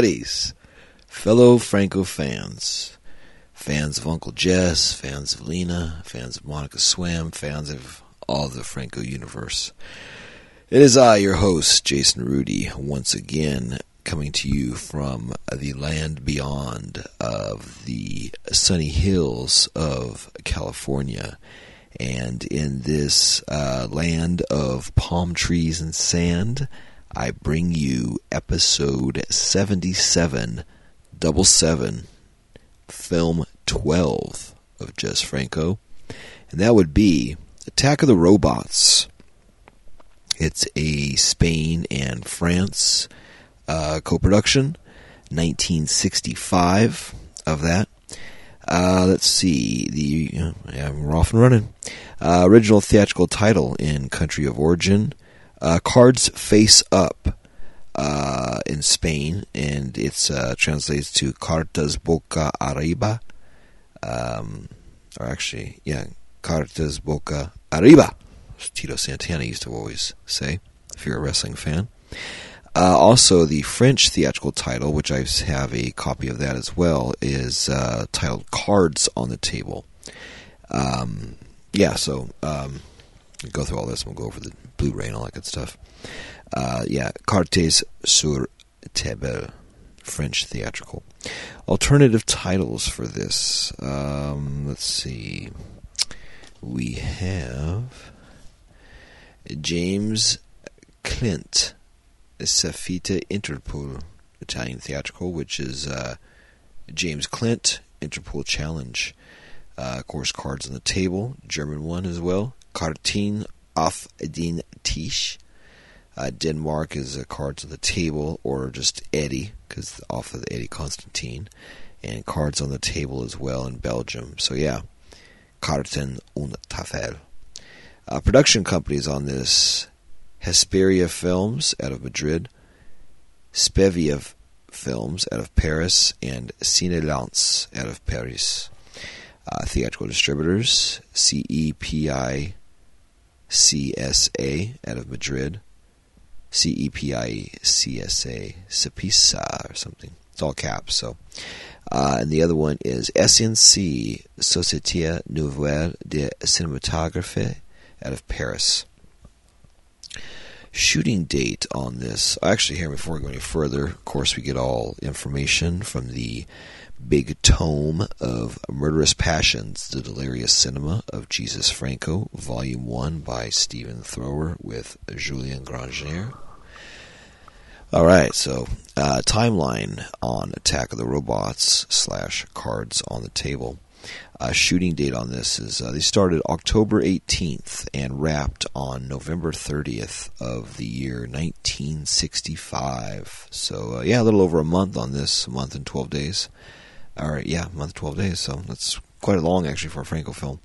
Buddies, fellow Franco fans, fans of Uncle Jess, fans of Lina, fans of Monica Swinn, fans of all the Franco universe. It is I, your host, Jason Rudy, once again coming to you from the land beyond of the sunny hills of California. And in this uh, land of palm trees and sand, I bring you episode 77, double seven, film 12 of Jess Franco. And that would be Attack of the Robots. It's a Spain and France uh, co production, 1965 of that. Uh, let's see. The yeah, we're off and running. Uh, original theatrical title in country of origin: uh, Cards Face Up uh, in Spain, and it uh, translates to Cartas Boca Arriba. Um, or actually, yeah, Cartas Boca Arriba. Tito Santana used to always say, if you're a wrestling fan. Uh, also, the French theatrical title, which I have a copy of that as well, is uh, titled Cards on the Table. Um, yeah, so um, go through all this and we'll go over the Blu ray and all that good stuff. Uh, yeah, Cartes sur Table, French theatrical. Alternative titles for this. Um, let's see. We have James Clint Safita Interpol Italian theatrical, which is uh, James Clint Interpol Challenge. Uh, of course, cards on the table, German one as well. Kartin auf den Tisch. Uh, Denmark is a cards on the table, or just Eddie, because off of Eddie Constantine, and cards on the table as well in Belgium. So yeah, Karten und Tafel. Uh, production companies on this Hesperia Films out of Madrid, Speva Films out of Paris, and Cinelance out of Paris. Uh, theatrical distributors CEPI CSA out of Madrid, CEPI CSA or something. It's all caps. So, uh, and the other one is SNC Société Nouvelle de Cinématographie out of Paris shooting date on this. Actually, here before we go any further, of course, we get all information from the big tome of Murderous Passions, The Delirious Cinema of Jesus Franco, Volume 1 by Stephen Thrower with Julian Grainger. All right, so uh, timeline on Attack of the Robots slash Cards on the Table uh, shooting date on this is uh, they started October 18th and wrapped on November 30th of the year 1965. So uh, yeah, a little over a month on this, a month and 12 days. All right, yeah, month 12 days. So that's quite a long actually for a Franco film.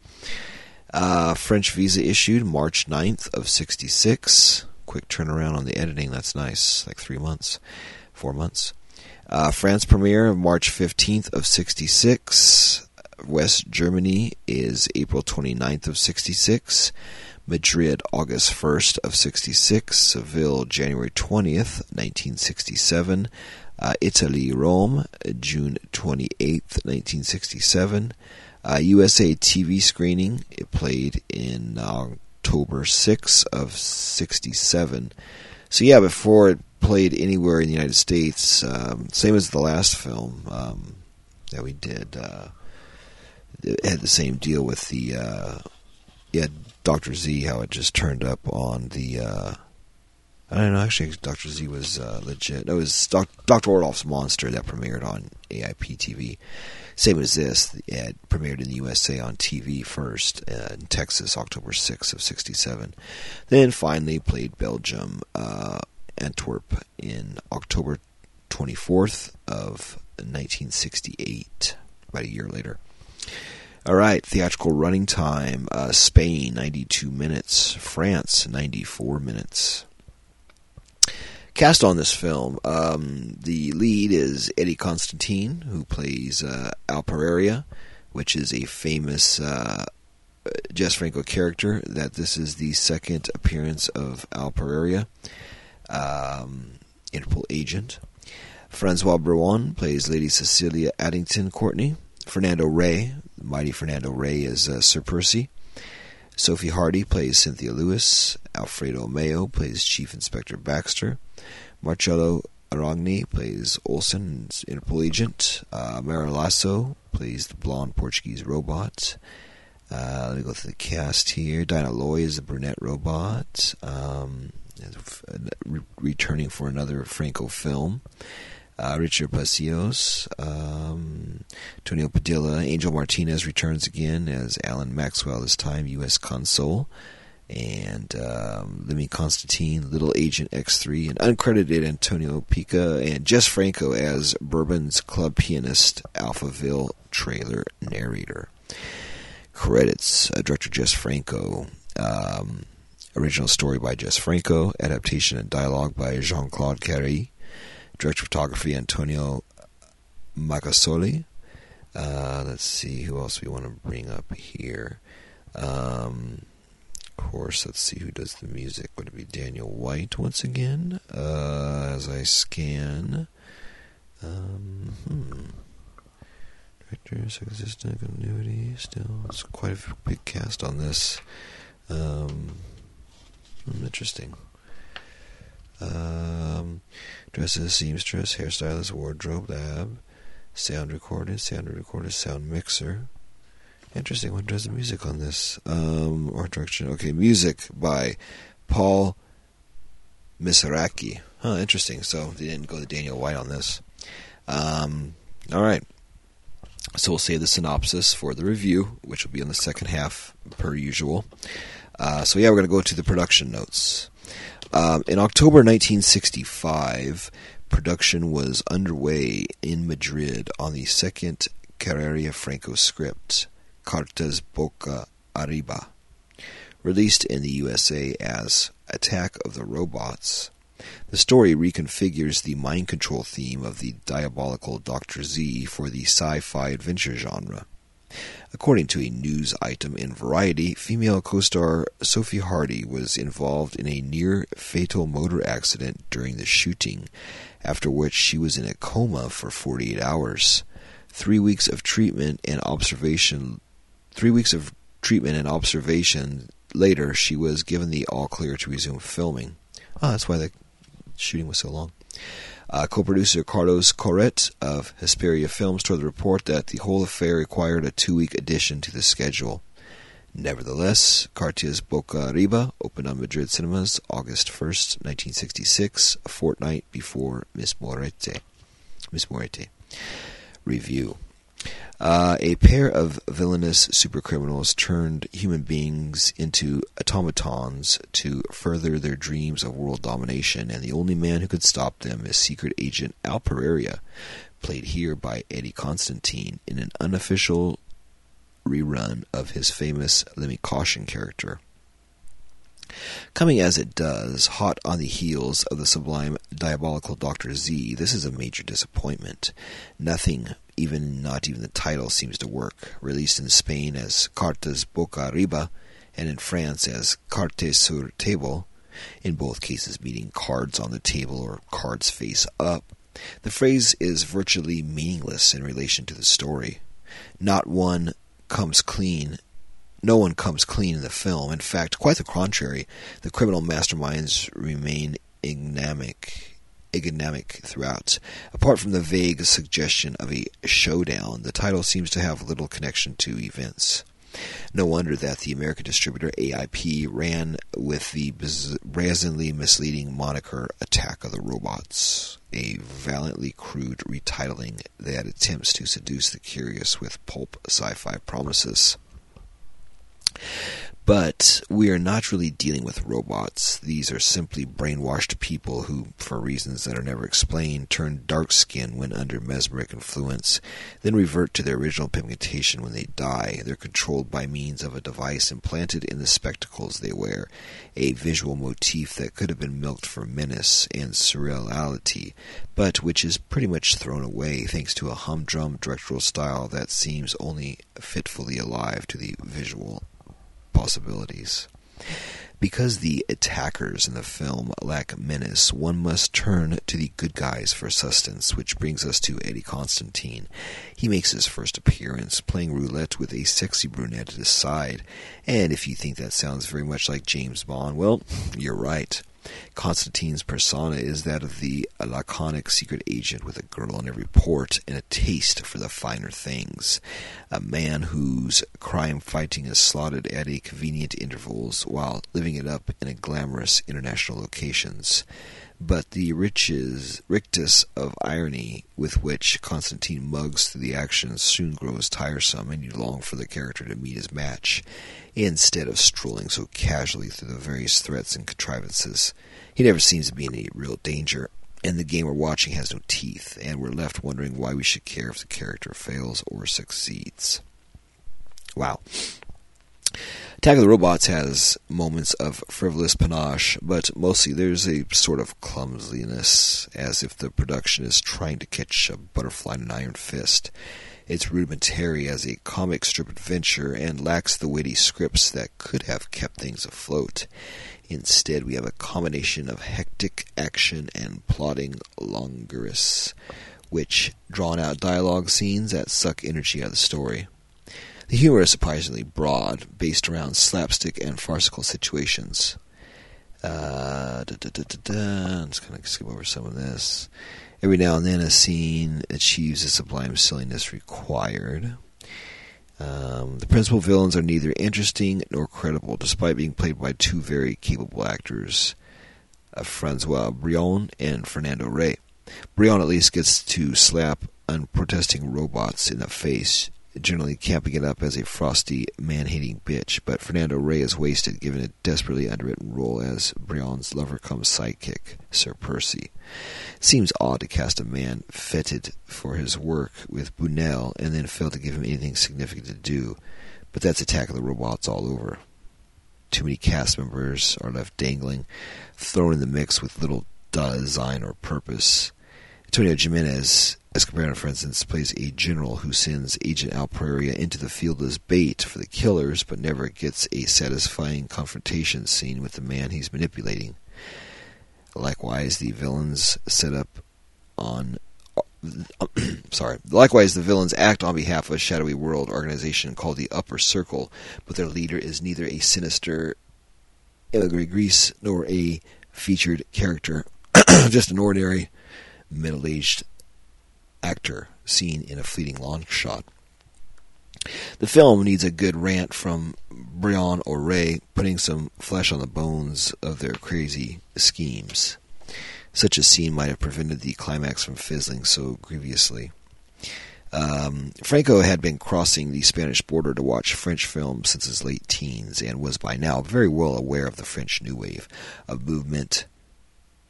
Uh, French visa issued March 9th of 66. Quick turnaround on the editing. That's nice. Like three months, four months. Uh, France premiere March 15th of 66. West Germany is April 29th of 66. Madrid, August 1st of 66. Seville, January 20th, 1967. Uh, Italy, Rome, June 28th, 1967. Uh, USA TV screening, it played in October 6th of 67. So yeah, before it played anywhere in the United States, um, same as the last film um, that we did. Uh, had the same deal with the uh, yeah Doctor Z how it just turned up on the uh, I don't know actually Doctor Z was uh, legit. It was Doctor Orloff's Monster that premiered on AIP TV. Same as this, it premiered in the USA on TV first uh, in Texas, October 6th of '67. Then finally played Belgium, uh, Antwerp in October 24th of 1968, about a year later. All right, theatrical running time uh, Spain, 92 minutes. France, 94 minutes. Cast on this film um, the lead is Eddie Constantine, who plays uh, Al Pereira, which is a famous uh, Jess Franco character. That this is the second appearance of Al Pereira, um, Interpol agent. Francois Brion plays Lady Cecilia Addington Courtney. Fernando Rey, mighty Fernando Rey, is uh, Sir Percy. Sophie Hardy plays Cynthia Lewis. Alfredo Mayo plays Chief Inspector Baxter. Marcello Aragni plays Olsen, Interpol agent. Uh, Mara Lasso plays the blonde Portuguese robot. Uh, let me go through the cast here. Dina Loy is the brunette robot, um, re- returning for another Franco film. Uh, Richard Pasillos, um, Padilla, Angel Martinez returns again as Alan Maxwell, this time U.S. Consul, and um, Lemmy Constantine, Little Agent X3, and uncredited Antonio Pica, and Jess Franco as Bourbon's club pianist, Alphaville trailer narrator. Credits uh, Director Jess Franco. Um, original story by Jess Franco. Adaptation and dialogue by Jean Claude Carrière. Director of photography Antonio Macasoli. Uh, let's see who else we want to bring up here. Um, of course, let's see who does the music. Would it be Daniel White once again? Uh, as I scan. Um, hmm. Director, assistant, continuity, still. It's quite a big cast on this. Um, hmm, interesting. Dresses, seamstress, hairstylist, wardrobe, lab, sound recorded, sound recorder, sound mixer. Interesting. What does the music on this? Um, art direction. Okay, music by Paul Misraki. Huh, interesting. So they didn't go to Daniel White on this. Um, all right. So we'll save the synopsis for the review, which will be in the second half, per usual. Uh, so yeah, we're going to go to the production notes. Um, in October 1965, production was underway in Madrid on the second Carrière Franco script, Cartas Boca Arriba, released in the USA as Attack of the Robots. The story reconfigures the mind control theme of the diabolical Dr. Z for the sci fi adventure genre. According to a news item in Variety, female co star Sophie Hardy was involved in a near fatal motor accident during the shooting, after which she was in a coma for 48 hours. Three weeks of treatment and observation. Three weeks of treatment and observation later, she was given the all clear to resume filming. Oh, that's why the shooting was so long. Uh, co-producer Carlos Corret of Hesperia Films told the report that the whole affair required a two-week addition to the schedule. Nevertheless, Cartas Boca Arriba opened on Madrid cinemas August 1st, 1966, a fortnight before Miss Muerte. Miss Muerte. Review. Uh, a pair of villainous supercriminals turned human beings into automatons to further their dreams of world domination, and the only man who could stop them is secret agent Al played here by Eddie Constantine in an unofficial rerun of his famous Lemmy Caution character. Coming as it does, hot on the heels of the sublime diabolical Dr. Z, this is a major disappointment. Nothing even not even the title seems to work. Released in Spain as Cartas Boca Arriba and in France as Cartes sur Table, in both cases meaning cards on the table or cards face up, the phrase is virtually meaningless in relation to the story. Not one comes clean. No one comes clean in the film. In fact, quite the contrary. The criminal masterminds remain enigmatic throughout. Apart from the vague suggestion of a showdown, the title seems to have little connection to events. No wonder that the American distributor AIP ran with the brazenly misleading moniker Attack of the Robots, a valiantly crude retitling that attempts to seduce the curious with pulp sci fi promises. But we are not really dealing with robots. These are simply brainwashed people who, for reasons that are never explained, turn dark skin when under mesmeric influence, then revert to their original pigmentation when they die. They're controlled by means of a device implanted in the spectacles they wear, a visual motif that could have been milked for menace and surreality, but which is pretty much thrown away thanks to a humdrum directorial style that seems only fitfully alive to the visual possibilities. Because the attackers in the film lack menace, one must turn to the good guys for sustenance, which brings us to Eddie Constantine. He makes his first appearance playing roulette with a sexy brunette at his side, and if you think that sounds very much like James Bond, well, you're right. Constantine's persona is that of the laconic secret agent with a girl in every port and a taste for the finer things. A man whose crime fighting is slotted at a convenient intervals while living it up in glamorous international locations. But the riches, rictus of irony with which Constantine mugs through the action soon grows tiresome, and you long for the character to meet his match, instead of strolling so casually through the various threats and contrivances. He never seems to be in any real danger, and the game we're watching has no teeth, and we're left wondering why we should care if the character fails or succeeds. Wow. Attack of the Robots has moments of frivolous panache, but mostly there's a sort of clumsiness, as if the production is trying to catch a butterfly in an iron fist. It's rudimentary as a comic strip adventure and lacks the witty scripts that could have kept things afloat. Instead, we have a combination of hectic action and plodding longerous, which drawn out dialogue scenes that suck energy out of the story. The humor is surprisingly broad, based around slapstick and farcical situations. Uh, da, da, da, Let's kind of skip over some of this. Every now and then, a scene achieves the sublime silliness required. Um, the principal villains are neither interesting nor credible, despite being played by two very capable actors, uh, Francois Brion and Fernando Rey. Brion at least gets to slap unprotesting robots in the face, generally camping it up as a frosty, man-hating bitch, but Fernando Rey is wasted, given a desperately underwritten role as Brion's lover-come sidekick, Sir Percy. Seems odd to cast a man feted for his work with Buñuel and then fail to give him anything significant to do, but that's Attack of the Robots all over. Too many cast members are left dangling, thrown in the mix with little design or purpose. Antonio Jimenez Escobar, for instance, plays a general who sends Agent Al Pereira into the field as bait for the killers, but never gets a satisfying confrontation scene with the man he's manipulating. Likewise, the villains set up on. sorry. Likewise, the villains act on behalf of a shadowy world organization called the Upper Circle, but their leader is neither a sinister Grease nor a featured character, just an ordinary middle-aged actor seen in a fleeting long shot. The film needs a good rant from Brion or Rey, putting some flesh on the bones of their crazy schemes. Such a scene might have prevented the climax from fizzling so grievously. Um, Franco had been crossing the Spanish border to watch French films since his late teens and was by now very well aware of the French New Wave, a movement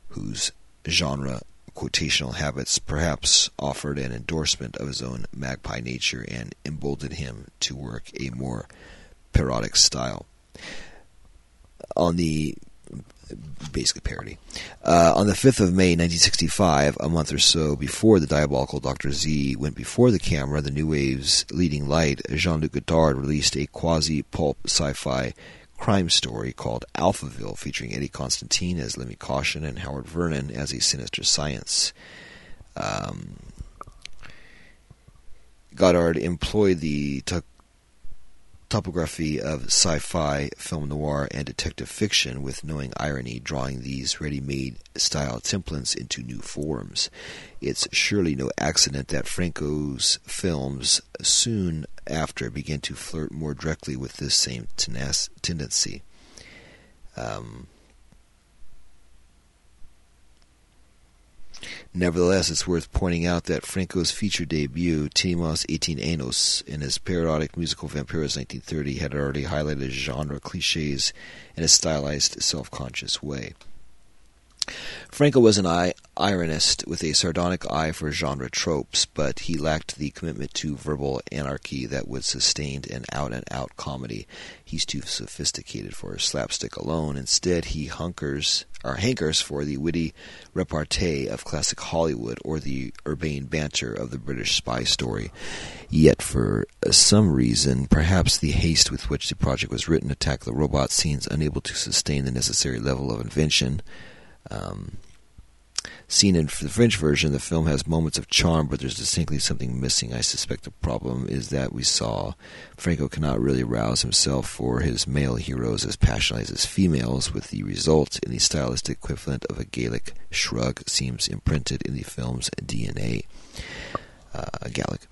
whose genre quotational habits perhaps offered an endorsement of his own magpie nature and emboldened him to work a more parodic style. On the basically parody. Uh, on the 5th of May 1965, a month or so before the diabolical Dr. Z went before the camera, the New Wave's leading light, Jean Luc Godard, released a quasi pulp sci fi crime story called Alphaville, featuring Eddie Constantine as Lemmy Caution and Howard Vernon as a sinister science. Um, Godard employed the topography of sci-fi, film noir, and detective fiction with knowing irony, drawing these ready-made style templates into new forms. It's surely no accident that Franco's films soon after began to flirt more directly with this same tenac- tendency. Um, Nevertheless, it's worth pointing out that Franco's feature debut, Tenemos 18 Anos, in his parodic musical Vampiros 1930, had already highlighted genre cliches in a stylized, self conscious way. Franco was an ironist with a sardonic eye for genre tropes, but he lacked the commitment to verbal anarchy that would sustain an out-and-out comedy. He's too sophisticated for slapstick alone. Instead, he hunkers or hankers for the witty repartee of classic Hollywood or the urbane banter of the British spy story. Yet, for some reason, perhaps the haste with which the project was written, Attack the Robot scenes unable to sustain the necessary level of invention. Um, seen in the French version, the film has moments of charm, but there's distinctly something missing. I suspect the problem is that we saw Franco cannot really rouse himself for his male heroes as passionately as his females, with the result in the stylistic equivalent of a Gaelic shrug seems imprinted in the film's DNA. Uh, Gallic.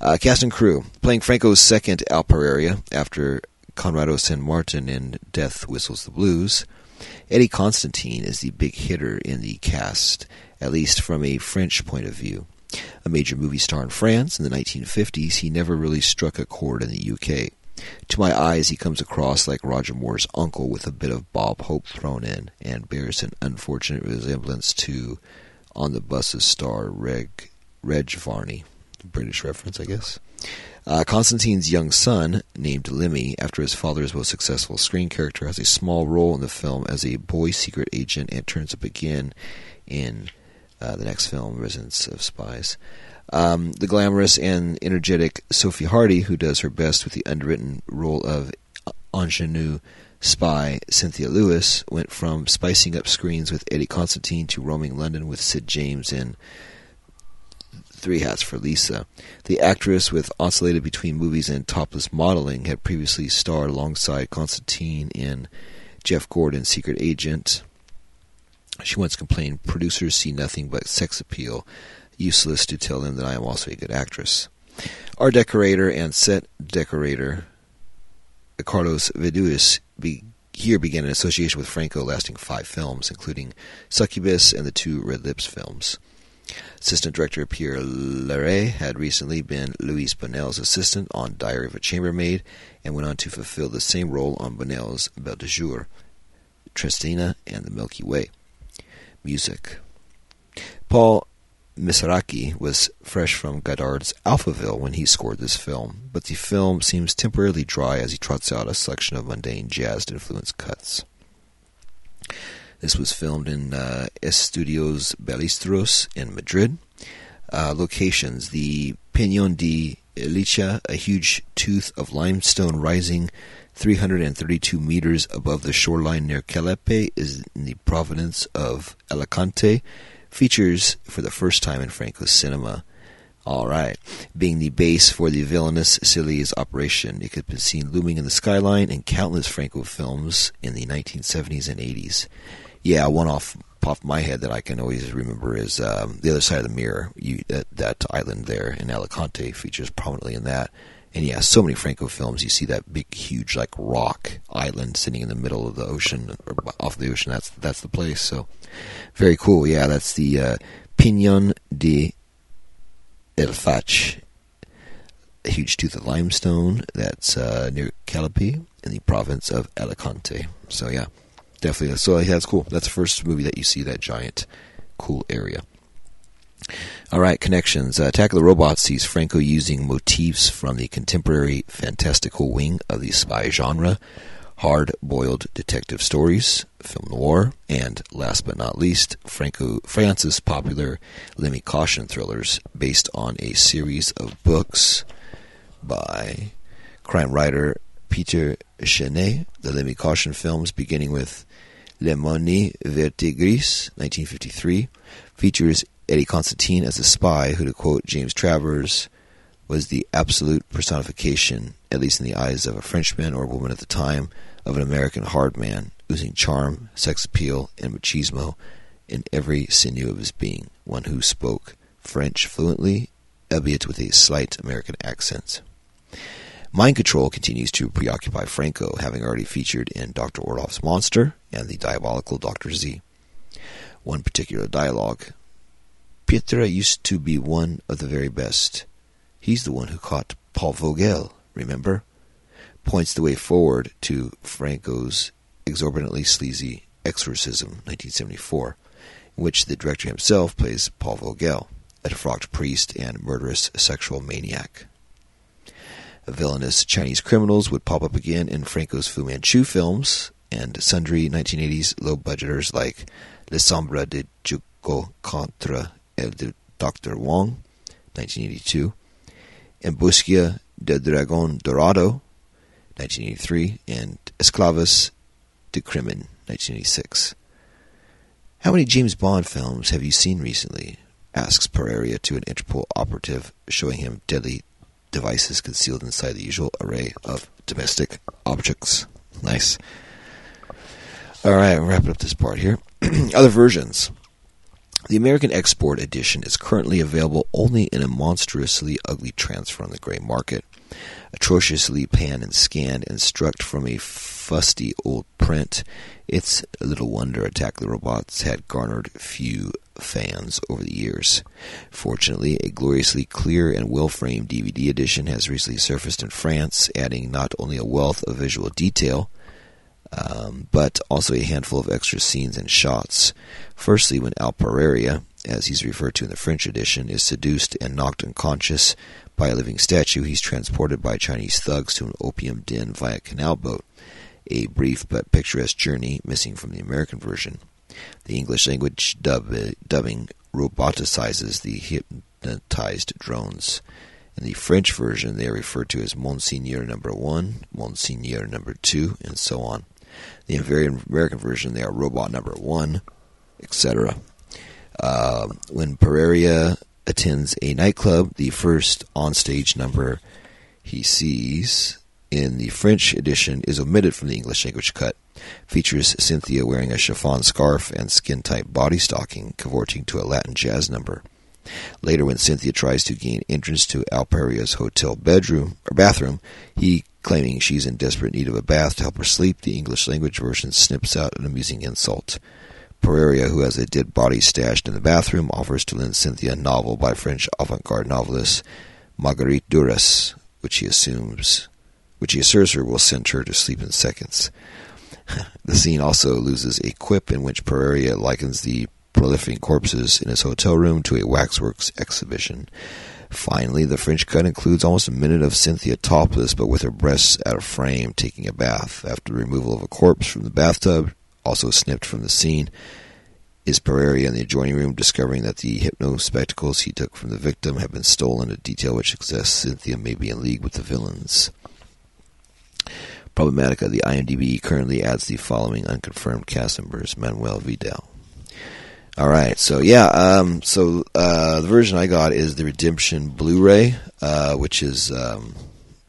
Uh, cast and crew. Playing Franco's second Al Pereira after Conrado San Martin in Death Whistles the Blues. Eddie Constantine is the big hitter in the cast, at least from a French point of view. A major movie star in France in the 1950s, he never really struck a chord in the UK. To my eyes, he comes across like Roger Moore's uncle with a bit of Bob Hope thrown in, and bears an unfortunate resemblance to On the Bus's star Reg, Reg Varney. British reference, I guess. Uh, Constantine's young son, named Lemmy, after his father's most successful screen character, has a small role in the film as a boy secret agent and turns up again in uh, the next film, Residence of Spies. Um, the glamorous and energetic Sophie Hardy, who does her best with the underwritten role of ingenue spy Cynthia Lewis, went from spicing up screens with Eddie Constantine to roaming London with Sid James in Three Hats for Lisa. The actress, with oscillated between movies and topless modeling, had previously starred alongside Constantine in Jeff Gordon's Secret Agent. She once complained, producers see nothing but sex appeal. Useless to tell them that I am also a good actress. Our decorator and set decorator, Carlos Viudes, be, here began an association with Franco lasting five films, including Succubus and the two Red Lips films. Assistant director Pierre Lary had recently been Luis Buñuel's assistant on Diary of a Chambermaid and went on to fulfill the same role on Buñuel's Belle de Jour, Tristana, and the Milky Way. Music. Paul Misraki was fresh from Godard's Alphaville when he scored this film, but the film seems temporarily dry as he trots out a selection of mundane jazz influenced cuts. This was filmed in uh, Estudios Ballesteros in Madrid. Uh, locations the Peñón de Ifach, a huge tooth of limestone rising 332 meters above the shoreline near Calpe, is in the province of Alicante. Features for the first time in Franco's cinema. All right. Being the base for the villainous Cecilia's operation, it could be seen looming in the skyline in countless Franco films in the 1970s and 80s. Yeah, one off off my head that I can always remember is um, the other side of the mirror. You, that that island there in Alicante features prominently in that. And yeah, so many Franco films. You see that big, huge, like rock island sitting in the middle of the ocean or off the ocean. That's that's the place. So very cool. Yeah, that's the uh, Pinon de El Fach, a huge tooth of limestone that's uh, near Calpe in the province of Alicante. So yeah definitely. So yeah, that's cool. That's the first movie that you see that giant, cool area. All right, connections. Uh, Attack of the Robots sees Franco using motifs from the contemporary fantastical wing of the spy genre, hard-boiled detective stories, film noir, and last but not least, Franco France's popular Lemmy Caution thrillers based on a series of books by crime writer Peter Cheyney, the Lemmy Caution films, beginning with Le Monnie Verte Gris, 1953, features Eddie Constantine as a spy who, to quote James Travers, was the absolute personification, at least in the eyes of a Frenchman or a woman at the time, of an American hard man, oozing charm, sex appeal, and machismo in every sinew of his being, one who spoke French fluently, albeit with a slight American accent. Mind control continues to preoccupy Franco, having already featured in Dr. Orloff's Monster and the diabolical Dr. Z. One particular dialogue Pietra used to be one of the very best. He's the one who caught Paul Vogel, remember? Points the way forward to Franco's exorbitantly sleazy Exorcism, 1974. in which the director himself plays Paul Vogel, a defrocked priest and murderous sexual maniac. Villainous Chinese criminals would pop up again in Franco's Fu Manchu films, and sundry 1980s low-budgeters like Le Sombra de Jugo contre el Dr. Wong, 1982, Embuscada de Dragón Dorado, 1983, and Esclavos de Crimen, 1986. How many James Bond films have you seen recently? asks Pereira to an Interpol operative, showing him deadly devices concealed inside the usual array of domestic objects. Nice. All right, wrapping up this part here. Other versions. The American Export Edition is currently available only in a monstrously ugly transfer on the gray market. Atrociously pan and scanned and struck from a fusty old print, it's little wonder Attack the Robots had garnered few fans over the years. Fortunately, a gloriously clear and well framed DVD edition has recently surfaced in France, adding not only a wealth of visual detail, um, but also a handful of extra scenes and shots. Firstly, when Al Pereira, as he's referred to in the French edition, is seduced and knocked unconscious by a living statue, he's transported by Chinese thugs to an opium den via canal boat. A brief but picturesque journey missing from the American version. The English language dub, dubbing roboticizes the hypnotized drones. In the French version, they are referred to as Monseigneur Number One, Monseigneur Number Two, and so on. The American version, they are Robot Number One, etc. Uh, when Pereira attends a nightclub, the first onstage number he sees in the French edition is omitted from the English language cut. Features Cynthia wearing a chiffon scarf and skin tight body stocking, cavorting to a Latin jazz number. Later, when Cynthia tries to gain entrance to Al Pereira's hotel bedroom or bathroom, he claiming she's in desperate need of a bath to help her sleep, the English language version snips out an amusing insult. Pereira, who has a dead body stashed in the bathroom, offers to lend Cynthia a novel by French avant-garde novelist Marguerite Duras, which he assumes, which he assures her will send her to sleep in seconds. the scene also loses a quip in which Pereira likens the prolific corpses in his hotel room to a waxworks exhibition. Finally, the French cut includes almost a minute of Cynthia topless but with her breasts out of frame taking a bath. After the removal of a corpse from the bathtub, also snipped from the scene, is Pereira in the adjoining room discovering that the hypno spectacles he took from the victim have been stolen, a detail which suggests Cynthia may be in league with the villains. Problematica, the IMDb currently adds the following unconfirmed cast members Manuel Vidal. All right, so yeah, um, so uh, the version I got is the Redemption Blu-ray, uh, which is, um,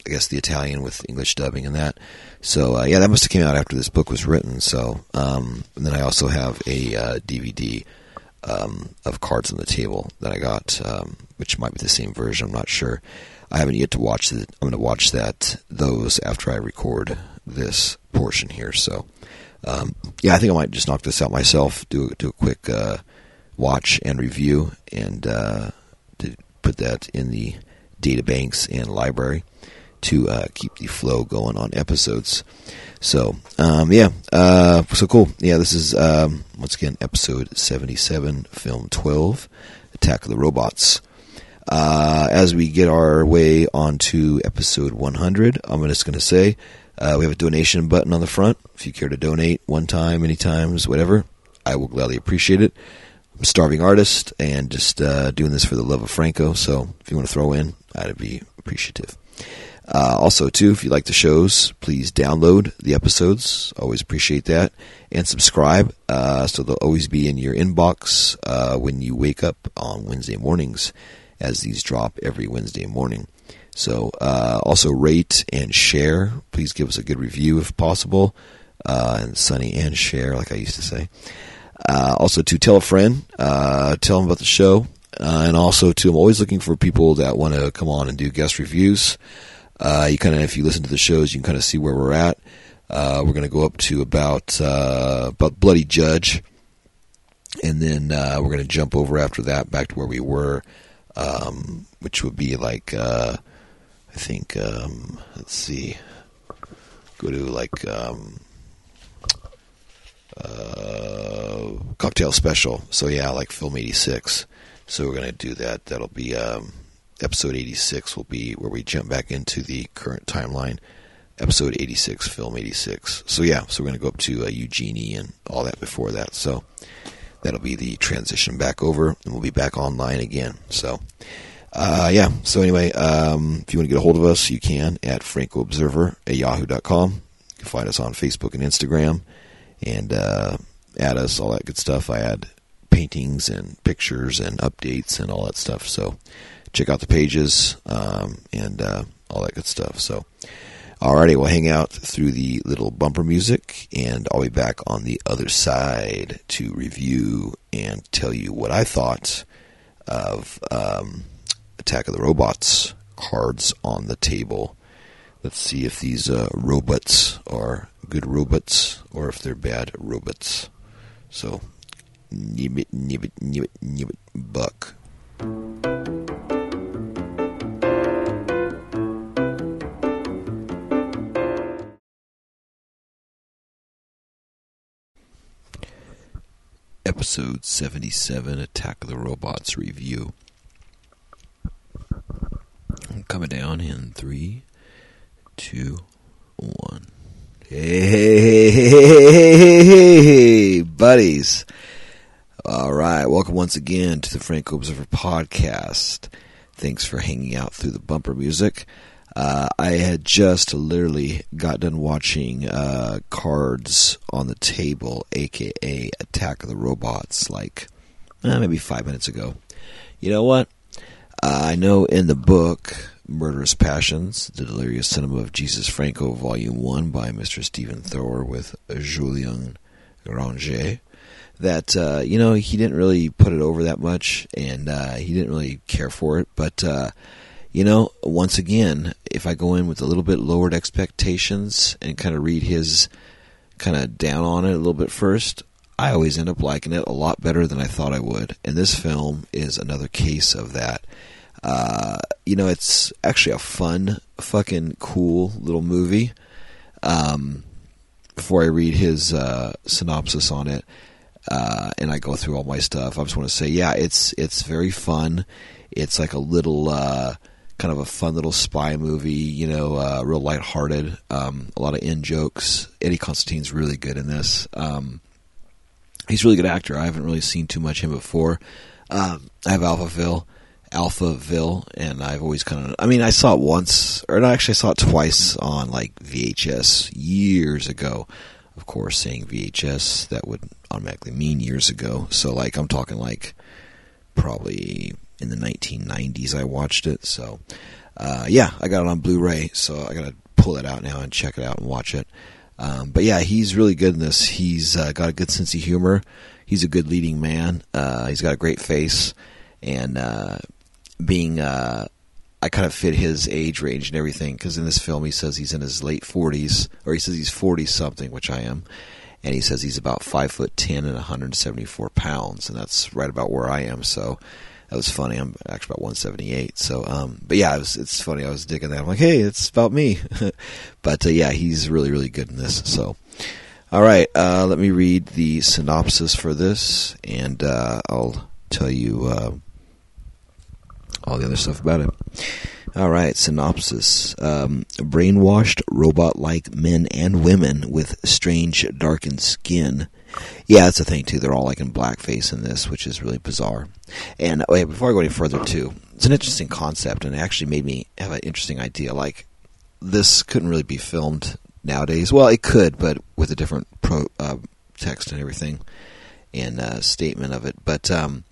I guess, the Italian with English dubbing and that. So uh, yeah, that must have came out after this book was written. So um, and then I also have a DVD uh, um, of Cards on the Table that I got, um, which might be the same version. I'm not sure. I haven't yet to watch it. I'm going to watch that those after I record this portion here. So. Um, yeah, I think I might just knock this out myself. Do do a quick uh, watch and review, and uh, put that in the data banks and library to uh, keep the flow going on episodes. So um, yeah, uh, so cool. Yeah, this is um, once again episode seventy-seven, film twelve, Attack of the Robots. Uh, as we get our way onto episode 100, I'm just going to say uh, we have a donation button on the front. If you care to donate one time, many times, whatever, I will gladly appreciate it. I'm a starving artist and just uh, doing this for the love of Franco. So if you want to throw in, I'd be appreciative. Uh, also, too, if you like the shows, please download the episodes. Always appreciate that. And subscribe uh, so they'll always be in your inbox uh, when you wake up on Wednesday mornings, as these drop every Wednesday morning. So uh, also rate and share. Please give us a good review if possible. Uh, and Sunny and share, like I used to say. Uh, also to tell a friend, uh, tell them about the show, uh, and also to I'm always looking for people that want to come on and do guest reviews. Uh, you kind of, if you listen to the shows, you can kind of see where we're at. we're going to go up to about about Bloody Judge, and then we're going to jump over after that back to where we were, um, which would be like I think, um, let's see, go to like, um, uh, cocktail special. So yeah, like film eighty six. So we're gonna do that. That'll be um, episode eighty six. Will be where we jump back into the current timeline. Episode eighty six, film eighty six. So yeah, so we're gonna go up to uh, Eugenie and all that before that. So that'll be the transition back over, and we'll be back online again. So. Uh, yeah. So anyway, um, if you want to get a hold of us, you can at francoobserver at yahoo.com. You can find us on Facebook and Instagram and uh, add us, all that good stuff. I add paintings and pictures and updates and all that stuff. So check out the pages um, and uh, all that good stuff. So, alrighty, we'll hang out through the little bumper music, and I'll be back on the other side to review and tell you what I thought of um, Attack of the Robots cards on the table. Let's see if these uh, robots are good robots or if they're bad robots. So, nibbit, nibbit, nibbit, nibbit, buck. Episode 77 Attack of the Robots review. I'm coming down in three, two, one. Hey, hey, hey, hey, hey, hey, hey, buddies. All right. Welcome once again to the Franco Observer podcast. Thanks for hanging out through the bumper music. Uh, I had just literally got done watching uh, Cards on the Table, aka Attack of the Robots, like eh, maybe five minutes ago. You know what? Uh, I know in the book Murderous Passions, The Delirious Cinema of Jesus Franco, Volume 1 by Mr. Stephen Thrower with Julian Grainger, that, uh, you know, he didn't really put it over that much and uh, he didn't really care for it. But, uh, you know, once again, if I go in with a little bit lowered expectations and kind of read his kind of down on it a little bit first, I always end up liking it a lot better than I thought I would. And this film is another case of that. Uh, you know, it's actually a fun, fucking cool little movie. Um, before I read his uh, synopsis on it, uh, and I go through all my stuff, I just want to say, yeah, it's it's very fun. It's like a little uh, kind of a fun little spy movie, you know, uh, real lighthearted. Um, a lot of in jokes. Eddie Constantine's really good in this. Um, he's a really good actor. I haven't really seen too much of him before. Um, I have Alphaville, Alphaville, and I've always kind of. I mean, I saw it once, or actually, I saw it twice on like VHS years ago. Of course, saying VHS that would automatically mean years ago. So, like, I'm talking like probably in the 1990s. I watched it. So, uh, yeah, I got it on Blu-ray. So I got to pull it out now and check it out and watch it. Um, but yeah, he's really good in this. He's uh, got a good sense of humor. He's a good leading man. Uh, he's got a great face, and uh, being uh, I kind of fit his age range and everything because in this film he says he's in his late forties, or he says he's forty something, which I am, and he says he's about five foot ten and 174 pounds, and that's right about where I am. So that was funny. I'm actually about 178. So, um, but yeah, it was, it's funny. I was digging that. I'm like, hey, it's about me. but uh, yeah, he's really, really good in this. So, all right, uh, let me read the synopsis for this, and uh, I'll tell you uh, all the other stuff about it. All right, synopsis. Um, brainwashed robot like men and women with strange darkened skin. Yeah, that's the thing, too. They're all like in blackface in this, which is really bizarre. And oh, yeah, before I go any further, too, it's an interesting concept, and it actually made me have an interesting idea. Like, this couldn't really be filmed nowadays. Well, it could, but with a different pro, uh, text and everything and uh, statement of it. But um,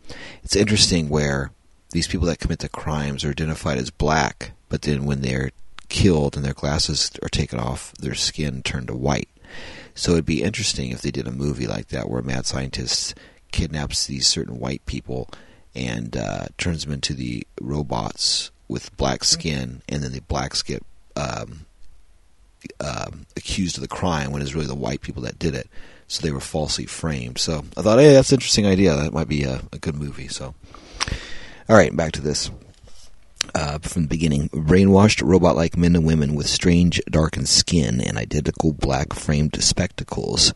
it's interesting where these people that commit the crimes are identified as black, but then when they're killed and their glasses are taken off, their skin turned to white. So it'd be interesting if they did a movie like that where a mad scientist kidnaps these certain white people and uh, turns them into the robots with black skin, and then the blacks get um, um, accused of the crime when it's really the white people that did it. So they were falsely framed. So I thought, hey, that's an interesting idea. That might be a, a good movie. So, all right, back to this. Uh, from the beginning. Brainwashed robot like men and women with strange darkened skin and identical black framed spectacles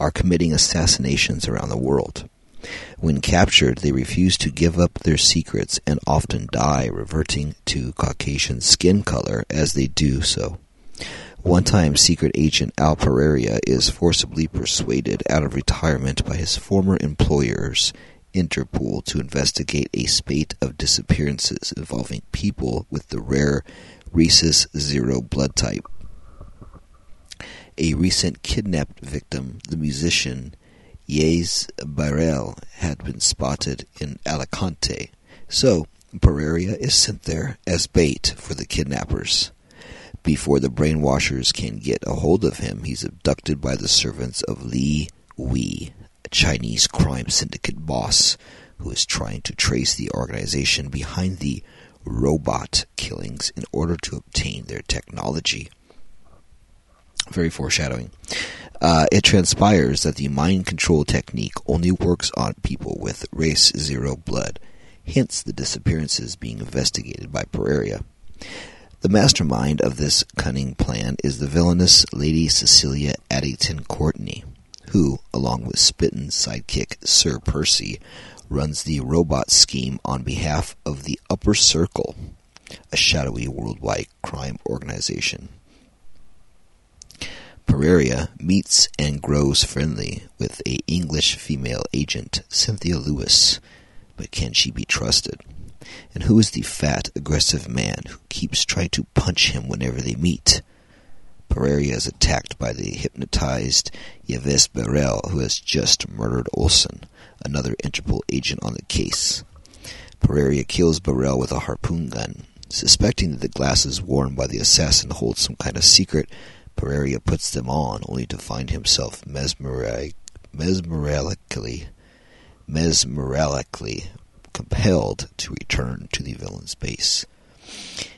are committing assassinations around the world. When captured, they refuse to give up their secrets and often die, reverting to Caucasian skin color as they do so. One time, secret agent Al Pereira is forcibly persuaded out of retirement by his former employers, Interpol, to investigate a spate of disappearances involving people with the rare rhesus zero blood type. A recent kidnapped victim, the musician Yves Barrel, had been spotted in Alicante, so Pereira is sent there as bait for the kidnappers. Before the brainwashers can get a hold of him, he's abducted by the servants of Li Wei, a Chinese crime syndicate boss who is trying to trace the organization behind the robot killings in order to obtain their technology. Very foreshadowing. Uh, it transpires that the mind control technique only works on people with race zero blood, hence the disappearances being investigated by Pereira. The mastermind of this cunning plan is the villainous Lady Cecilia Addington Courtney, who, along with Spitten's sidekick Sir Percy, runs the robot scheme on behalf of the Upper Circle, a shadowy worldwide crime organization. Pereira meets and grows friendly with a English female agent, Cynthia Lewis, but can she be trusted? And who is the fat, aggressive man who keeps trying to punch him whenever they meet? Pereira is attacked by the hypnotized Yves Barrel, who has just murdered Olsen, another Interpol agent on the case. Pereira kills Barrel with a harpoon gun. Suspecting that the glasses worn by the assassin hold some kind of secret, Pereira puts them on, only to find himself mesmeri- mesmerically, mesmerically compelled to return to the villain's base.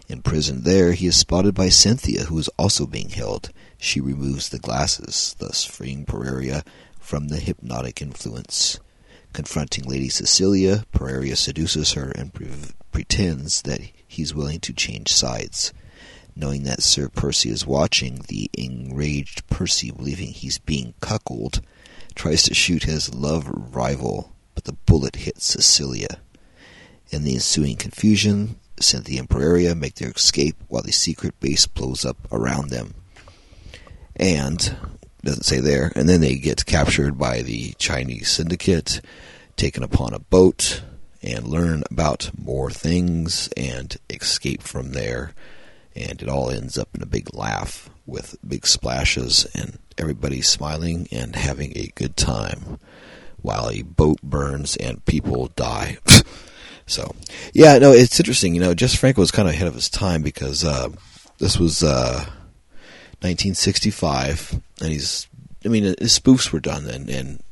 Imprisoned there, he is spotted by Cynthia, who is also being held. She removes the glasses, thus freeing Pereira from the hypnotic influence. Confronting Lady Cecilia, Pereira seduces her and pre- pretends that he's willing to change sides. Knowing that Sir Percy is watching, the enraged Percy, believing he's being cuckolded, tries to shoot his love rival, but the bullet hits Cecilia. In the ensuing confusion, Cynthia and Pereira make their escape while the secret base blows up around them. And, doesn't say there, and then they get captured by the Chinese syndicate, taken upon a boat, and learn about more things and escape from there. And it all ends up in a big laugh with big splashes and everybody smiling and having a good time while a boat burns and people die. So, yeah, no, it's interesting. You know, Jess Franco was kind of ahead of his time because uh, this was uh, 1965, and he's. I mean, his spoofs were done and, and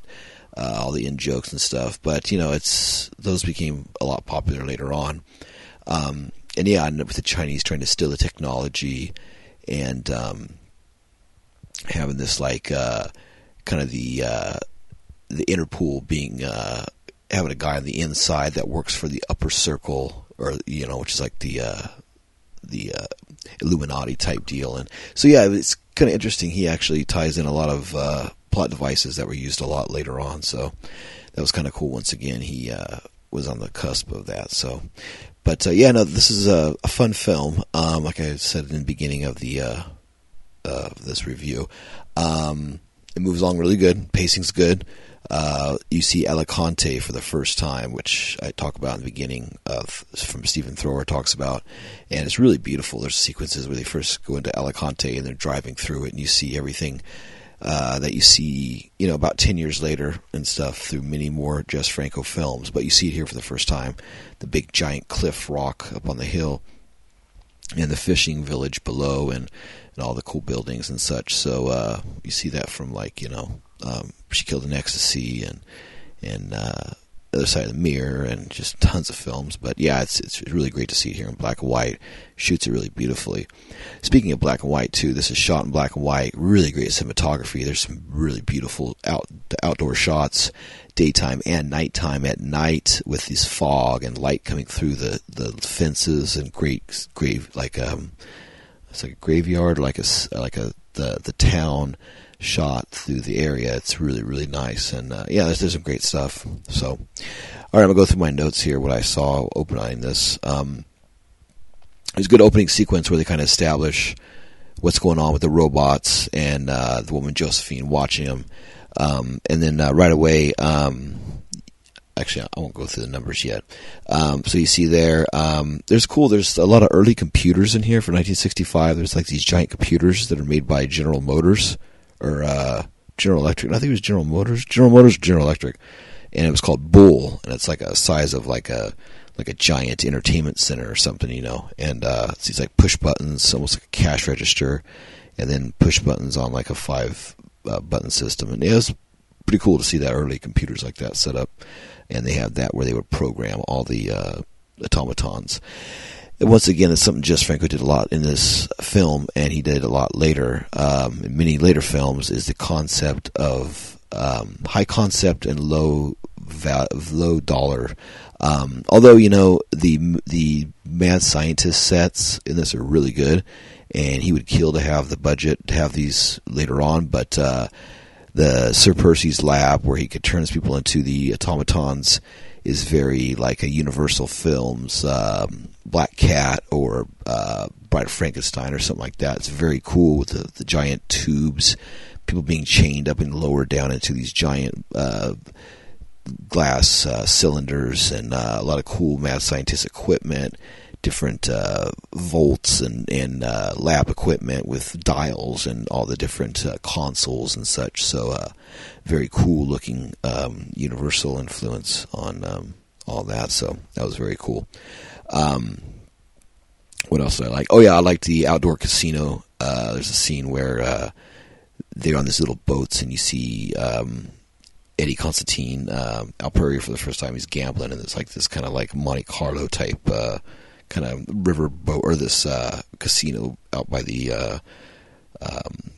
uh, all the in jokes and stuff, but you know, it's those became a lot popular later on. Um, and yeah, and with the Chinese trying to steal the technology and um, having this like uh, kind of the uh, the Interpol being uh, having a guy on the inside that works for the upper circle, or you know, which is like the uh, the uh, Illuminati type deal. And so, yeah, it's kind of interesting. He actually ties in a lot of uh, plot devices that were used a lot later on. So that was kind of cool. Once again, he uh, was on the cusp of that. So, but uh, yeah, no, this is a, a fun film. Um, like I said in the beginning of the uh, of this review, um, it moves along really good. Pacing's good uh, you see Alicante for the first time, which I talk about in the beginning of from Stephen Thrower talks about, and it's really beautiful. There's sequences where they first go into Alicante and they're driving through it, and you see everything uh, that you see, you know, about ten years later and stuff through many more Jess Franco films. But you see it here for the first time, the big giant cliff rock up on the hill, and the fishing village below, and and all the cool buildings and such. So uh, you see that from like you know um, she killed in ecstasy and and uh, Other Side of the Mirror, and just tons of films. But yeah, it's it's really great to see it here in black and white. Shoots it really beautifully. Speaking of black and white too, this is shot in black and white. Really great cinematography. There's some really beautiful out outdoor shots, daytime and nighttime. At night with this fog and light coming through the the fences and great grave like um, it's like a graveyard, like a like a the the town shot through the area. It's really, really nice. And uh, yeah, there's, there's, some great stuff. So, all right, I'm to go through my notes here, what I saw opening this. Um, there's a good opening sequence where they kind of establish what's going on with the robots and uh, the woman Josephine watching them. Um, and then uh, right away, um, actually, I won't go through the numbers yet. Um, so you see there, um, there's cool. There's a lot of early computers in here for 1965. There's like these giant computers that are made by General Motors or uh, General Electric. I think it was General Motors, General Motors, General Electric, and it was called Bull, and it's like a size of like a like a giant entertainment center or something, you know. And uh, it's these like push buttons, almost like a cash register, and then push buttons on like a five uh, button system. And it was pretty cool to see that early computers like that set up. And they have that where they would program all the uh, automatons once again, it's something Jess Franco did a lot in this film, and he did a lot later um, in many later films. Is the concept of um, high concept and low val- low dollar. Um, although you know the the mad scientist sets in this are really good, and he would kill to have the budget to have these later on, but. Uh, the Sir Percy's lab, where he could turn his people into the automatons, is very like a Universal Films um, Black Cat or uh, Bride of Frankenstein or something like that. It's very cool with the, the giant tubes, people being chained up and lowered down into these giant uh, glass uh, cylinders, and uh, a lot of cool mad scientist equipment, different uh, volts and, and uh, lab equipment with dials and all the different consoles and such. So, uh very cool looking um, Universal influence on um, all that. So, that was very cool. Um, what else did I like? Oh yeah, I like the outdoor casino. Uh, there's a scene where uh, they're on these little boats, and you see um, Eddie Constantine uh, Al Pereira for the first time. He's gambling, and it's like this kind of like Monte Carlo type uh, kind of river boat or this uh, casino out by the uh, um,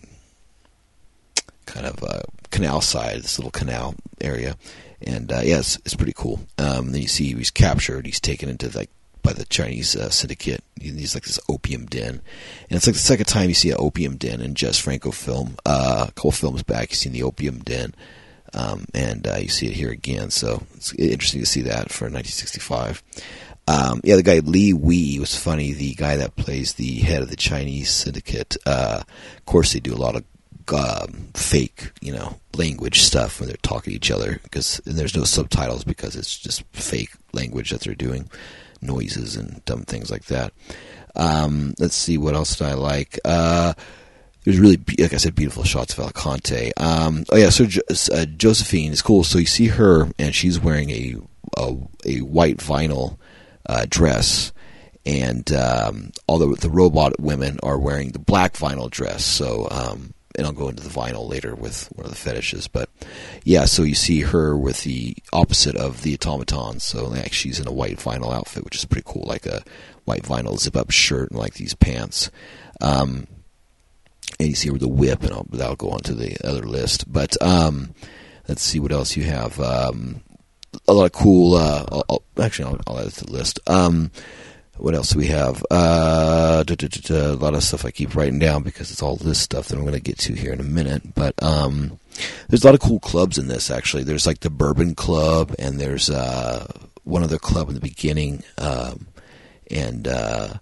kind of uh, canal side, this little canal area. And uh, yeah, it's, it's pretty cool. Um, then you see he's captured. He's taken into like by the Chinese uh, syndicate. He's like this opium den, and it's like the second time you see an opium den in Jess Franco film. Uh, a couple films back, you seen the opium den, um, and uh, you see it here again. So it's interesting to see that for 1965. Um, yeah, the guy Lee Wei was funny. The guy that plays the head of the Chinese syndicate. Uh, of course, they do a lot of um, fake, you know, language stuff when they're talking to each other because there's no subtitles because it's just fake language that they're doing noises and dumb things like that. Um, let's see what else did I like. Uh, there's really, like I said, beautiful shots of Alicante. Um, oh yeah, so uh, Josephine is cool. So you see her, and she's wearing a a, a white vinyl uh, dress, and um, all the, robot women are wearing the black vinyl dress. So um, and I'll go into the vinyl later with one of the fetishes. But yeah, so you see her with the opposite of the automatons. So like she's in a white vinyl outfit, which is pretty cool, like a white vinyl zip up shirt and like these pants. Um, and you see her with the whip, and I'll, that'll go on to the other list. But um, let's see what else you have. Um, a lot of cool. Uh, I'll, I'll, actually, I'll, I'll add it to the list. Um, what else do we have? Uh, da, da, da, a lot of stuff I keep writing down because it's all this stuff that I'm going to get to here in a minute. But um, there's a lot of cool clubs in this. Actually, there's like the Bourbon Club, and there's uh, one other club in the beginning, um, and uh,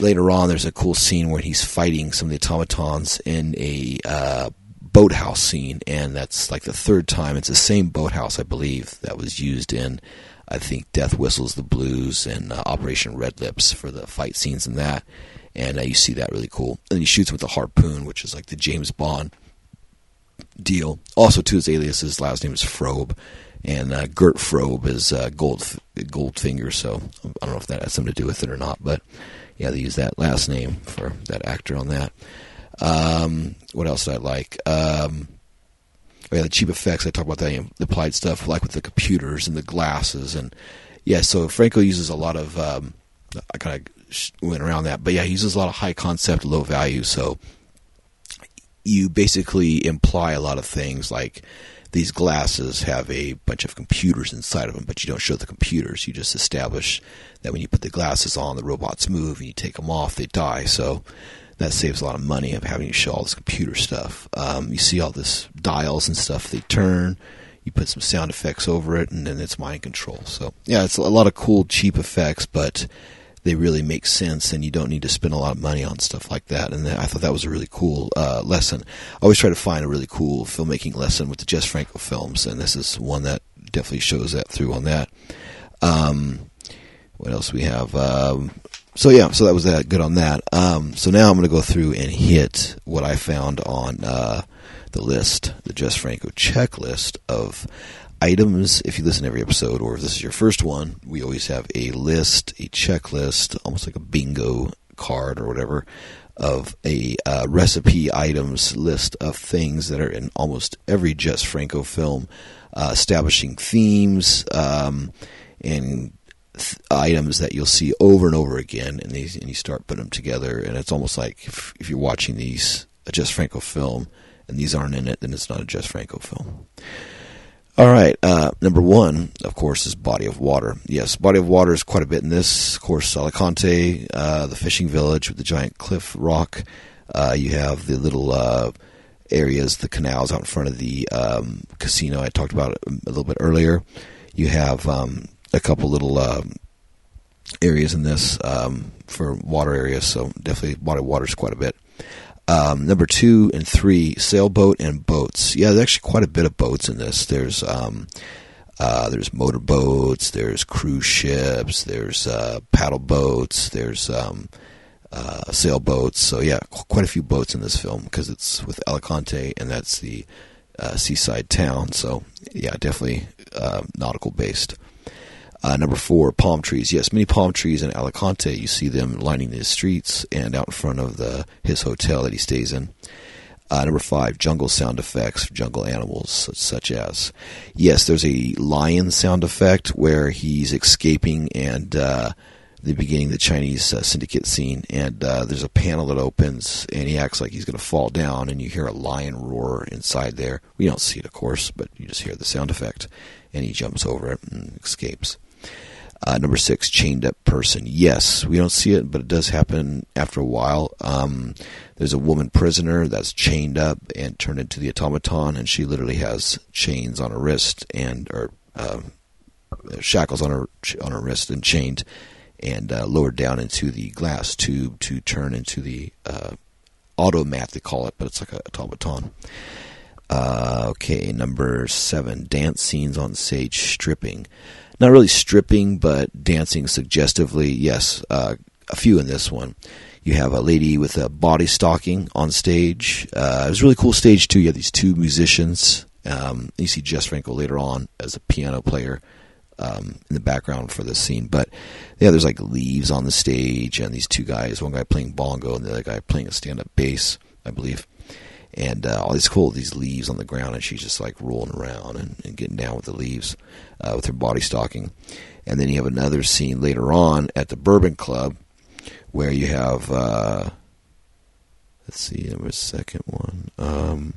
later on, there's a cool scene where he's fighting some of the automatons in a uh, boathouse scene, and that's like the third time. It's the same boathouse, I believe, that was used in I think Death Whistles the Blues and uh, Operation Red Lips for the fight scenes in that. And uh, you see that really cool. And he shoots with a harpoon, which is like the James Bond deal. Also, to his alias, his last name is Frobe. And uh, Gert Frobe is uh, Gold Goldfinger, so I don't know if that has something to do with it or not. But yeah, they use that last name for that actor on that. Um, what else did I like? Um, yeah, the cheap effects. I talk about that. You know, the applied stuff, like with the computers and the glasses, and yeah. So Franco uses a lot of. Um, I kind of went around that, but yeah, he uses a lot of high concept, low value. So you basically imply a lot of things like these glasses have a bunch of computers inside of them, but you don't show the computers. You just establish that when you put the glasses on, the robots move, and you take them off, they die. So that saves a lot of money of having to show all this computer stuff. Um, you see all this dials and stuff they turn. You put some sound effects over it, and then it's mind control. So yeah, it's a lot of cool cheap effects, but they really make sense and you don't need to spend a lot of money on stuff like that. And I thought that was a really cool uh, lesson. I always try to find a really cool filmmaking lesson with the Jess Franco films, and this is one that definitely shows that through on that. Um, what else we have? Um, so yeah, so that was that good on that. Um, so now I'm going to go through and hit what I found on uh, the list, the Jess Franco checklist of items. If you listen to every episode, or if this is your first one, we always have a list, a checklist, almost like a bingo card or whatever, of a uh, recipe items list of things that are in almost every Jess Franco film, uh, establishing themes um, and th- items that you'll see over and over again, and these and you start putting them together, and it's almost like if, if you're watching these a Jess Franco film and these aren't in it, then it's not a Jess Franco film. All right. Uh, number one, of course, is body of water. Yes, body of water is quite a bit in this. Of course, Alicante, uh, the fishing village with the giant cliff rock. Uh, you have the little uh, areas, the canals out in front of the um, casino I talked about a little bit earlier. You have um, a couple little um, areas in this um, for water areas, so definitely water waters quite a bit. Um, number two and three, sailboat and boats. Yeah, there's actually quite a bit of boats in this. There's um, uh, there's motor boats, there's cruise ships, there's uh, paddle boats, there's um, uh, sailboats. So yeah, qu- quite a few boats in this film because it's with Alicante and that's the uh, seaside town. So yeah, definitely uh, nautical based. Uh, number four, palm trees. Yes, many palm trees in Alicante. You see them lining the streets and out in front of the his hotel that he stays in. Uh, number five, jungle sound effects, jungle animals such, such, as. Yes, there's a lion sound effect where he's escaping and uh, the beginning the Chinese uh, syndicate scene, and uh, there's a panel that opens and he acts like he's going to fall down, and you hear a lion roar inside there. We don't see it, of course, but you just hear the sound effect, and he jumps over it and escapes. Uh, number six, chained up person. Yes, we don't see it, but it does happen after a while. Um, there's a woman prisoner that's chained up and turned into the automaton, and she literally has chains on her wrist and or um, shackles on her on her wrist and chained and uh, lowered down into the glass tube to turn into the uh, automat they call it, but it's like a automaton. Uh, okay, number seven, dance scenes on stage stripping not really stripping, but dancing suggestively. Yes, uh, a few in this one. You have a lady with a body stocking on stage. Uh, it was really cool stage too. You have these two musicians. Um, you see Jess Franco later on as a piano player um, in the background for this scene. But yeah, there's like leaves on the stage, and these two guys. One guy playing bongo, and the other guy playing a stand-up bass, I believe and uh, all these cool these leaves on the ground, and she's just like rolling around and, and getting down with the leaves uh, with her body stocking. And then you have another scene later on at the Bourbon Club where you have uh, let's see, there was a second one. Um,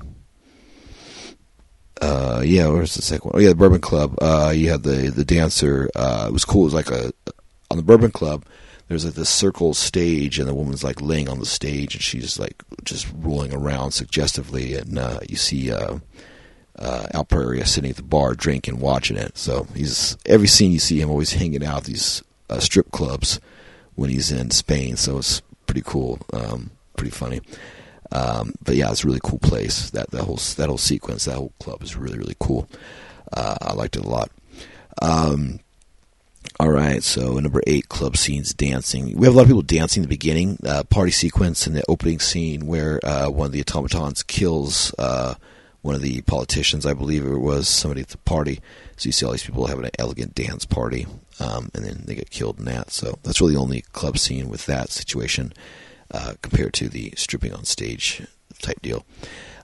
uh, yeah, where's the second one? Oh yeah, the Bourbon Club. Uh, you had the the dancer. Uh, it was cool. It was like a on the Bourbon Club there's like this circle stage, and the woman's like laying on the stage, and she's like just rolling around suggestively, and uh, you see uh, uh, sitting at the bar drinking, watching it. So he's every scene you see him always hanging out these uh, strip clubs when he's in Spain. So it's pretty cool, um, pretty funny. Um, but yeah, it's a really cool place. That that whole that whole sequence, that whole club is really really cool. Uh, I liked it a lot. Um, all right, so number eight, club scenes, dancing. We have a lot of people dancing in the beginning, uh, party sequence and the opening scene where uh, one of the automatons kills uh, one of the politicians, I believe it was somebody at the party. So you see all these people having an elegant dance party, um, and then they get killed in that. So that's really the only club scene with that situation uh, compared to the stripping on stage type deal.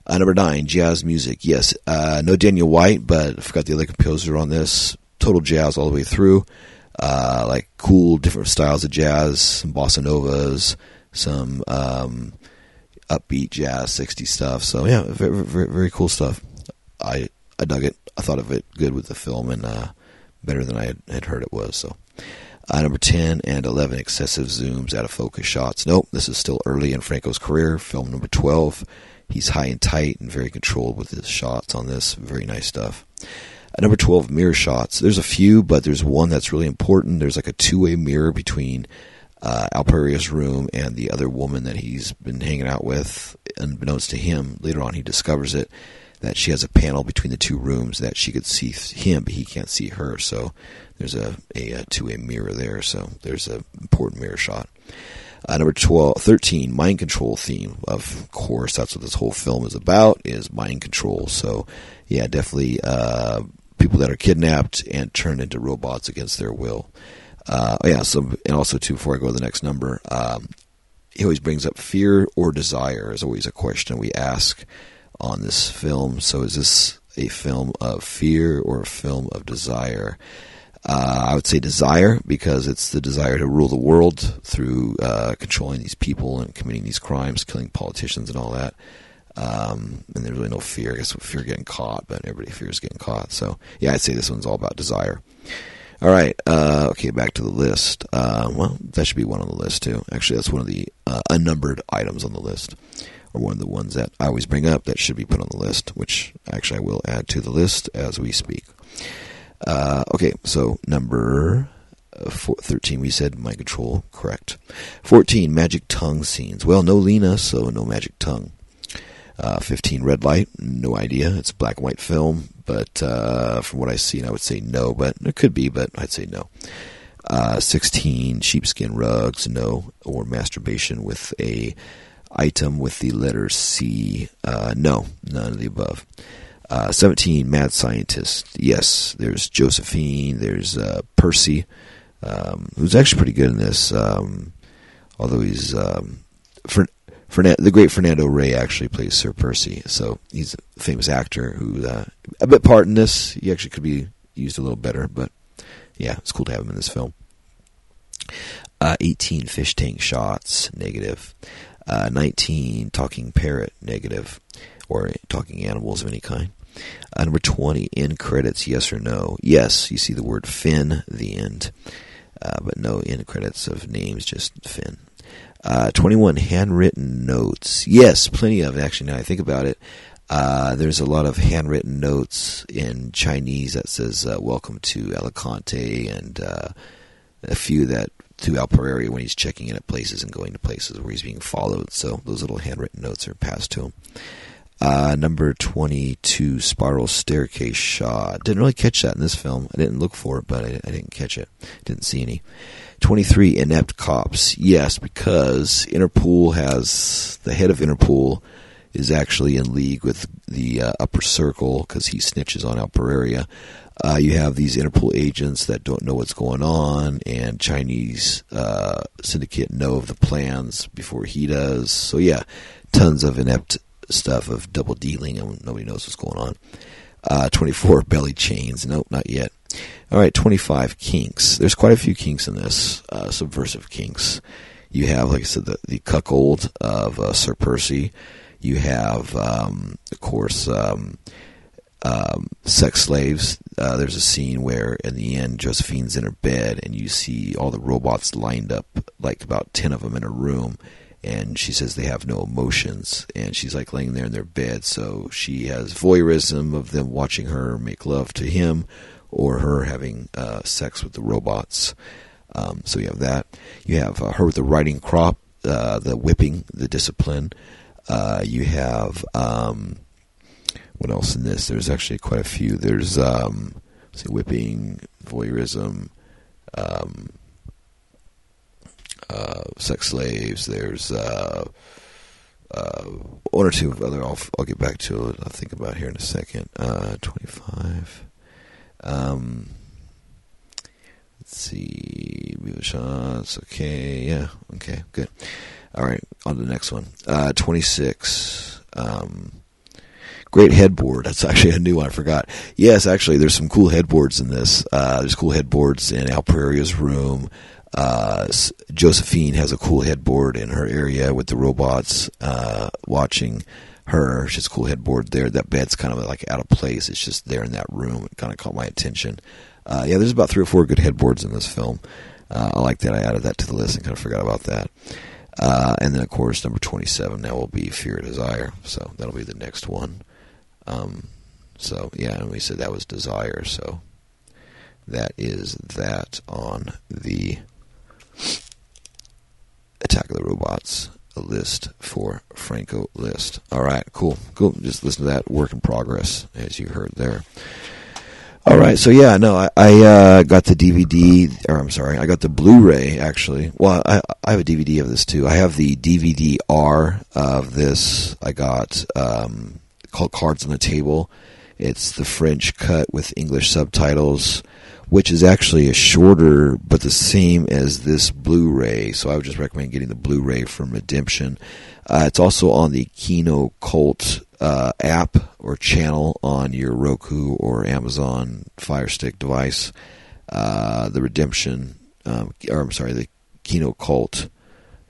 Uh, number nine, jazz music. Yes, uh, no Daniel White, but I forgot the other composer on this. Total jazz all the way through. Uh, like cool, different styles of jazz, some bossa novas, some um, upbeat jazz, 60s stuff. So yeah, very, very, very cool stuff. I I dug it. I thought of it good with the film and uh, better than I had, had heard it was. So. Uh, number 10 and 11, excessive zooms out of focus shots. Nope, this is still early in Franco's career. Film number 12. He's high and tight and very controlled with his shots on this. Very nice stuff. Uh, number 12, mirror shots. There's a few, but there's one that's really important. There's like a two way mirror between uh, room and the other woman that he's been hanging out with. Unbeknownst to him, later on he discovers it that she has a panel between the two rooms that she could see him, but he can't see her. So there's a, a, a two-way mirror there. So there's an important mirror shot. Uh, number 12, 13, mind control theme. Of course, that's what this whole film is about, is mind control. So, yeah, definitely uh, people that are kidnapped and turned into robots against their will. Uh, yeah, so, and also, too, before I go to the next number, um, he always brings up fear or desire is always a question we ask on this film. So, is this a film of fear or a film of desire? Uh, I would say desire because it's the desire to rule the world through uh, controlling these people and committing these crimes, killing politicians and all that. Um, and there's really no fear. I guess fear getting caught, but everybody fears getting caught. So yeah, I'd say this one's all about desire. All right. Uh, okay, back to the list. Uh, well, that should be one on the list too. Actually, that's one of the uh, unnumbered items on the list, or one of the ones that I always bring up that should be put on the list. Which actually I will add to the list as we speak. Uh, okay, so number uh, four, 13, we said mind control, correct. 14, magic tongue scenes. Well, no Lina, so no magic tongue. Uh, 15, red light, no idea. It's black and white film, but uh, from what I've seen, I would say no, but it could be, but I'd say no. Uh, 16, sheepskin rugs, no. Or masturbation with a item with the letter C, uh, no, none of the above. Uh, 17, Mad Scientist. Yes, there's Josephine, there's uh, Percy, um, who's actually pretty good in this, um, although he's. Um, Fer- The great Fernando Rey actually plays Sir Percy, so he's a famous actor who uh, a bit part in this. He actually could be used a little better, but yeah, it's cool to have him in this film. Uh, 18 fish tank shots, negative. Uh, 19 talking parrot, negative, or talking animals of any kind. Uh, number 20, end credits, yes or no? Yes, you see the word Fin, the end, uh, but no end credits of names, just Fin. Uh, 21, handwritten notes. Yes, plenty of, actually, now I think about it. Uh, there's a lot of handwritten notes in Chinese that says uh, "Welcome to Alicante," and uh, a few that to Al Pereira when he's checking in at places and going to places where he's being followed. So those little handwritten notes are passed to him. Uh, number 22, Spiral Staircase Shot. Didn't really catch that in this film. I didn't look for it, but I, I didn't catch it. Didn't see any. 23, Inept Cops. Yes, because Interpol has, the head of Interpol is actually in league with the uh, upper circle because he snitches on Al Pereira. Uh, you have these Interpol agents that don't know what's going on, and Chinese uh, syndicate know of the plans before he does. So yeah, tons of inept stuff of double dealing and nobody knows what's going on. Uh, 24 belly chains. Nope, not yet. All right, 25 kinks. There's quite a few kinks in this, uh, subversive kinks. You have, like I said, the, the cuckold of uh, Sir Percy. You have, um, of course, um, um, sex slaves. Uh, there's a scene where, in the end, Josephine's in her bed, and you see all the robots lined up, like about 10 of them in a room and she says they have no emotions. And she's like laying there in their bed. So she has voyeurism of them watching her make love to him or her having uh, sex with the robots. Um, so you have that. You have uh, her with the riding crop uh, the whipping the discipline. Uh, you have um, what else in this? There's actually quite a few. There's um, see, whipping voyeurism um, uh, sex slaves. There's uh, uh, one or two other. I'll, I'll get back to it. I'll think about here in a second. Uh, Twenty-five. Um, let's see. shots. Okay. Yeah. Okay. Good. All right. On to the next one. Uh, Twenty-six. Um, Great headboard. That's actually a new one. I forgot. Yes, actually, there's some cool headboards in this. Uh, there's cool headboards in Al room. Uh, Josephine has a cool headboard in her area with the robots uh, watching her. She has a cool headboard there. That bed's kind of like out of place. It's just there in that room. It kind of caught my attention. Uh, yeah, there's about three or four good headboards in this film. Uh, I like that. I added that to the list and kind of forgot about that. Uh, and then, of course, number 27 now will be Fear Desire. So that'll be the next one. Um, so, yeah, and we said that was Desire. So that is that on the Attack of the Robots a list for Franco list. All right, cool. Cool. Just listen to that work in progress, as you heard there. All right, so yeah, no, I, I uh, got the DVD, or I'm sorry, I got the Blu-ray actually. Well, I, I have a DVD of this too. I have the DVD R of this. I got um, called Cards on the Table. It's the French cut with English subtitles, which is actually a shorter, but the same as this Blu-ray. So I would just recommend getting the Blu-ray from Redemption. Uh, it's also on the Kino Cult uh, app or channel on your Roku or Amazon Fire Stick device. Uh, the Redemption, um, or I'm sorry, the Kino Cult.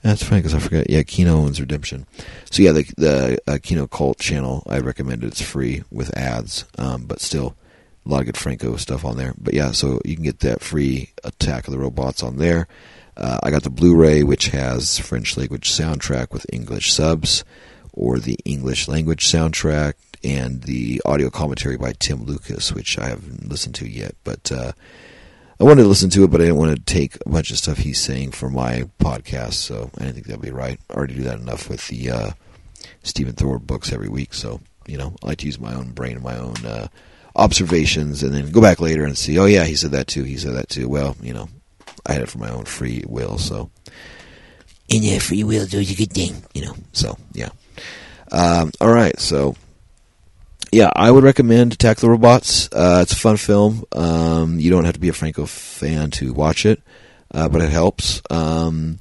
That's funny because I forgot. Yeah, Kino owns Redemption. So yeah, the the uh, Kino Cult channel I recommend it. It's free with ads, um, but still a lot of good Franco stuff on there. But yeah, so you can get that free Attack of the Robots on there. Uh, I got the Blu-ray, which has French language soundtrack with English subs or the English language soundtrack and the audio commentary by Tim Lucas, which I haven't listened to yet. But uh, I wanted to listen to it, but I didn't want to take a bunch of stuff he's saying for my podcast, so I didn't think that'd be right. I already do that enough with the uh, Stephen Thrower books every week, so you know I like to use my own brain and my own uh, observations, and then go back later and see. Oh yeah, he said that too. He said that too. Well, you know, I had it for my own free will, so. And yeah, free will is always a good thing, you know. So yeah. Um, all right, so yeah, I would recommend Attack the Robots. Uh, it's a fun film. Um, you don't have to be a Franco fan to watch it, uh, but it helps. Um,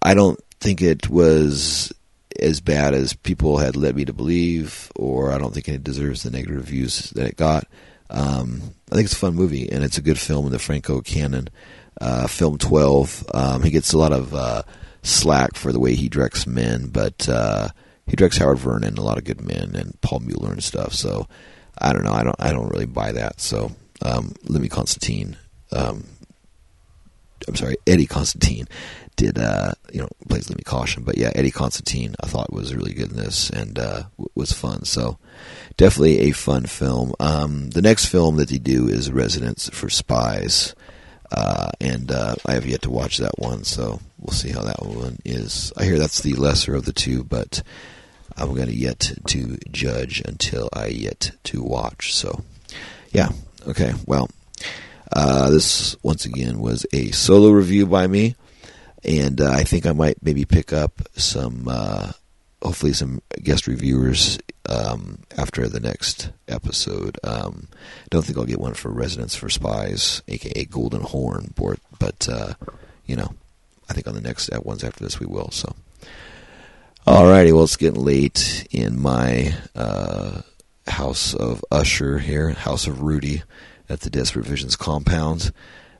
I don't think it was as bad as people had led me to believe, or I don't think it deserves the negative reviews that it got. Um, I think it's a fun movie, and it's a good film in the Franco canon. Uh, film 12, um, he gets a lot of uh, slack for the way he directs men, but uh, he directs Howard Vernon, a lot of good men, and Paul Mueller and stuff. So I don't know. I don't. I don't really buy that. So um, Lemmy Constantine, um, I'm sorry, Eddie Constantine did uh, you know plays Lemmy Caution, but yeah, Eddie Constantine I thought was really good in this and uh, w- was fun. So definitely a fun film. Um, the next film that they do is Residence for Spies. Uh, and uh, I have yet to watch that one, so we'll see how that one is. I hear that's the lesser of the two, but I'm going to yet to judge until I yet to watch. So, yeah, okay. Well, uh, this once again was a solo review by me, and uh, I think I might maybe pick up some, uh, hopefully, some guest reviewers um, after the next episode. Um, don't think I'll get one for Residence for Spies, aka Golden Horn, but, but uh, you know, I think on the next at ones after this we will. So. Alrighty, well, it's getting late in my uh, house of Usher here, house of Rudy at the Desperate Visions compound,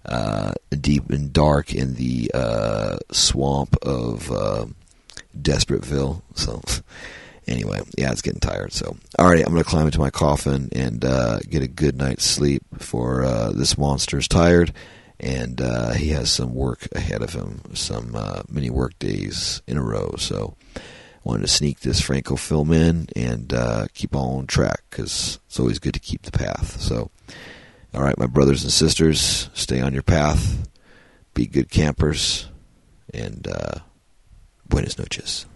uh, deep and dark in the uh, swamp of uh, Desperateville. So, anyway, yeah, it's getting tired. So, all right, I'm going to climb into my coffin and uh, get a good night's sleep for uh, this monster's tired and he has some work ahead of him, some many work days in a row. So wanted to sneak this Franco film in and uh, keep on track because it's always good to keep the path. So, all right, my brothers and sisters, stay on your path, be good campers, and uh, buenas noches.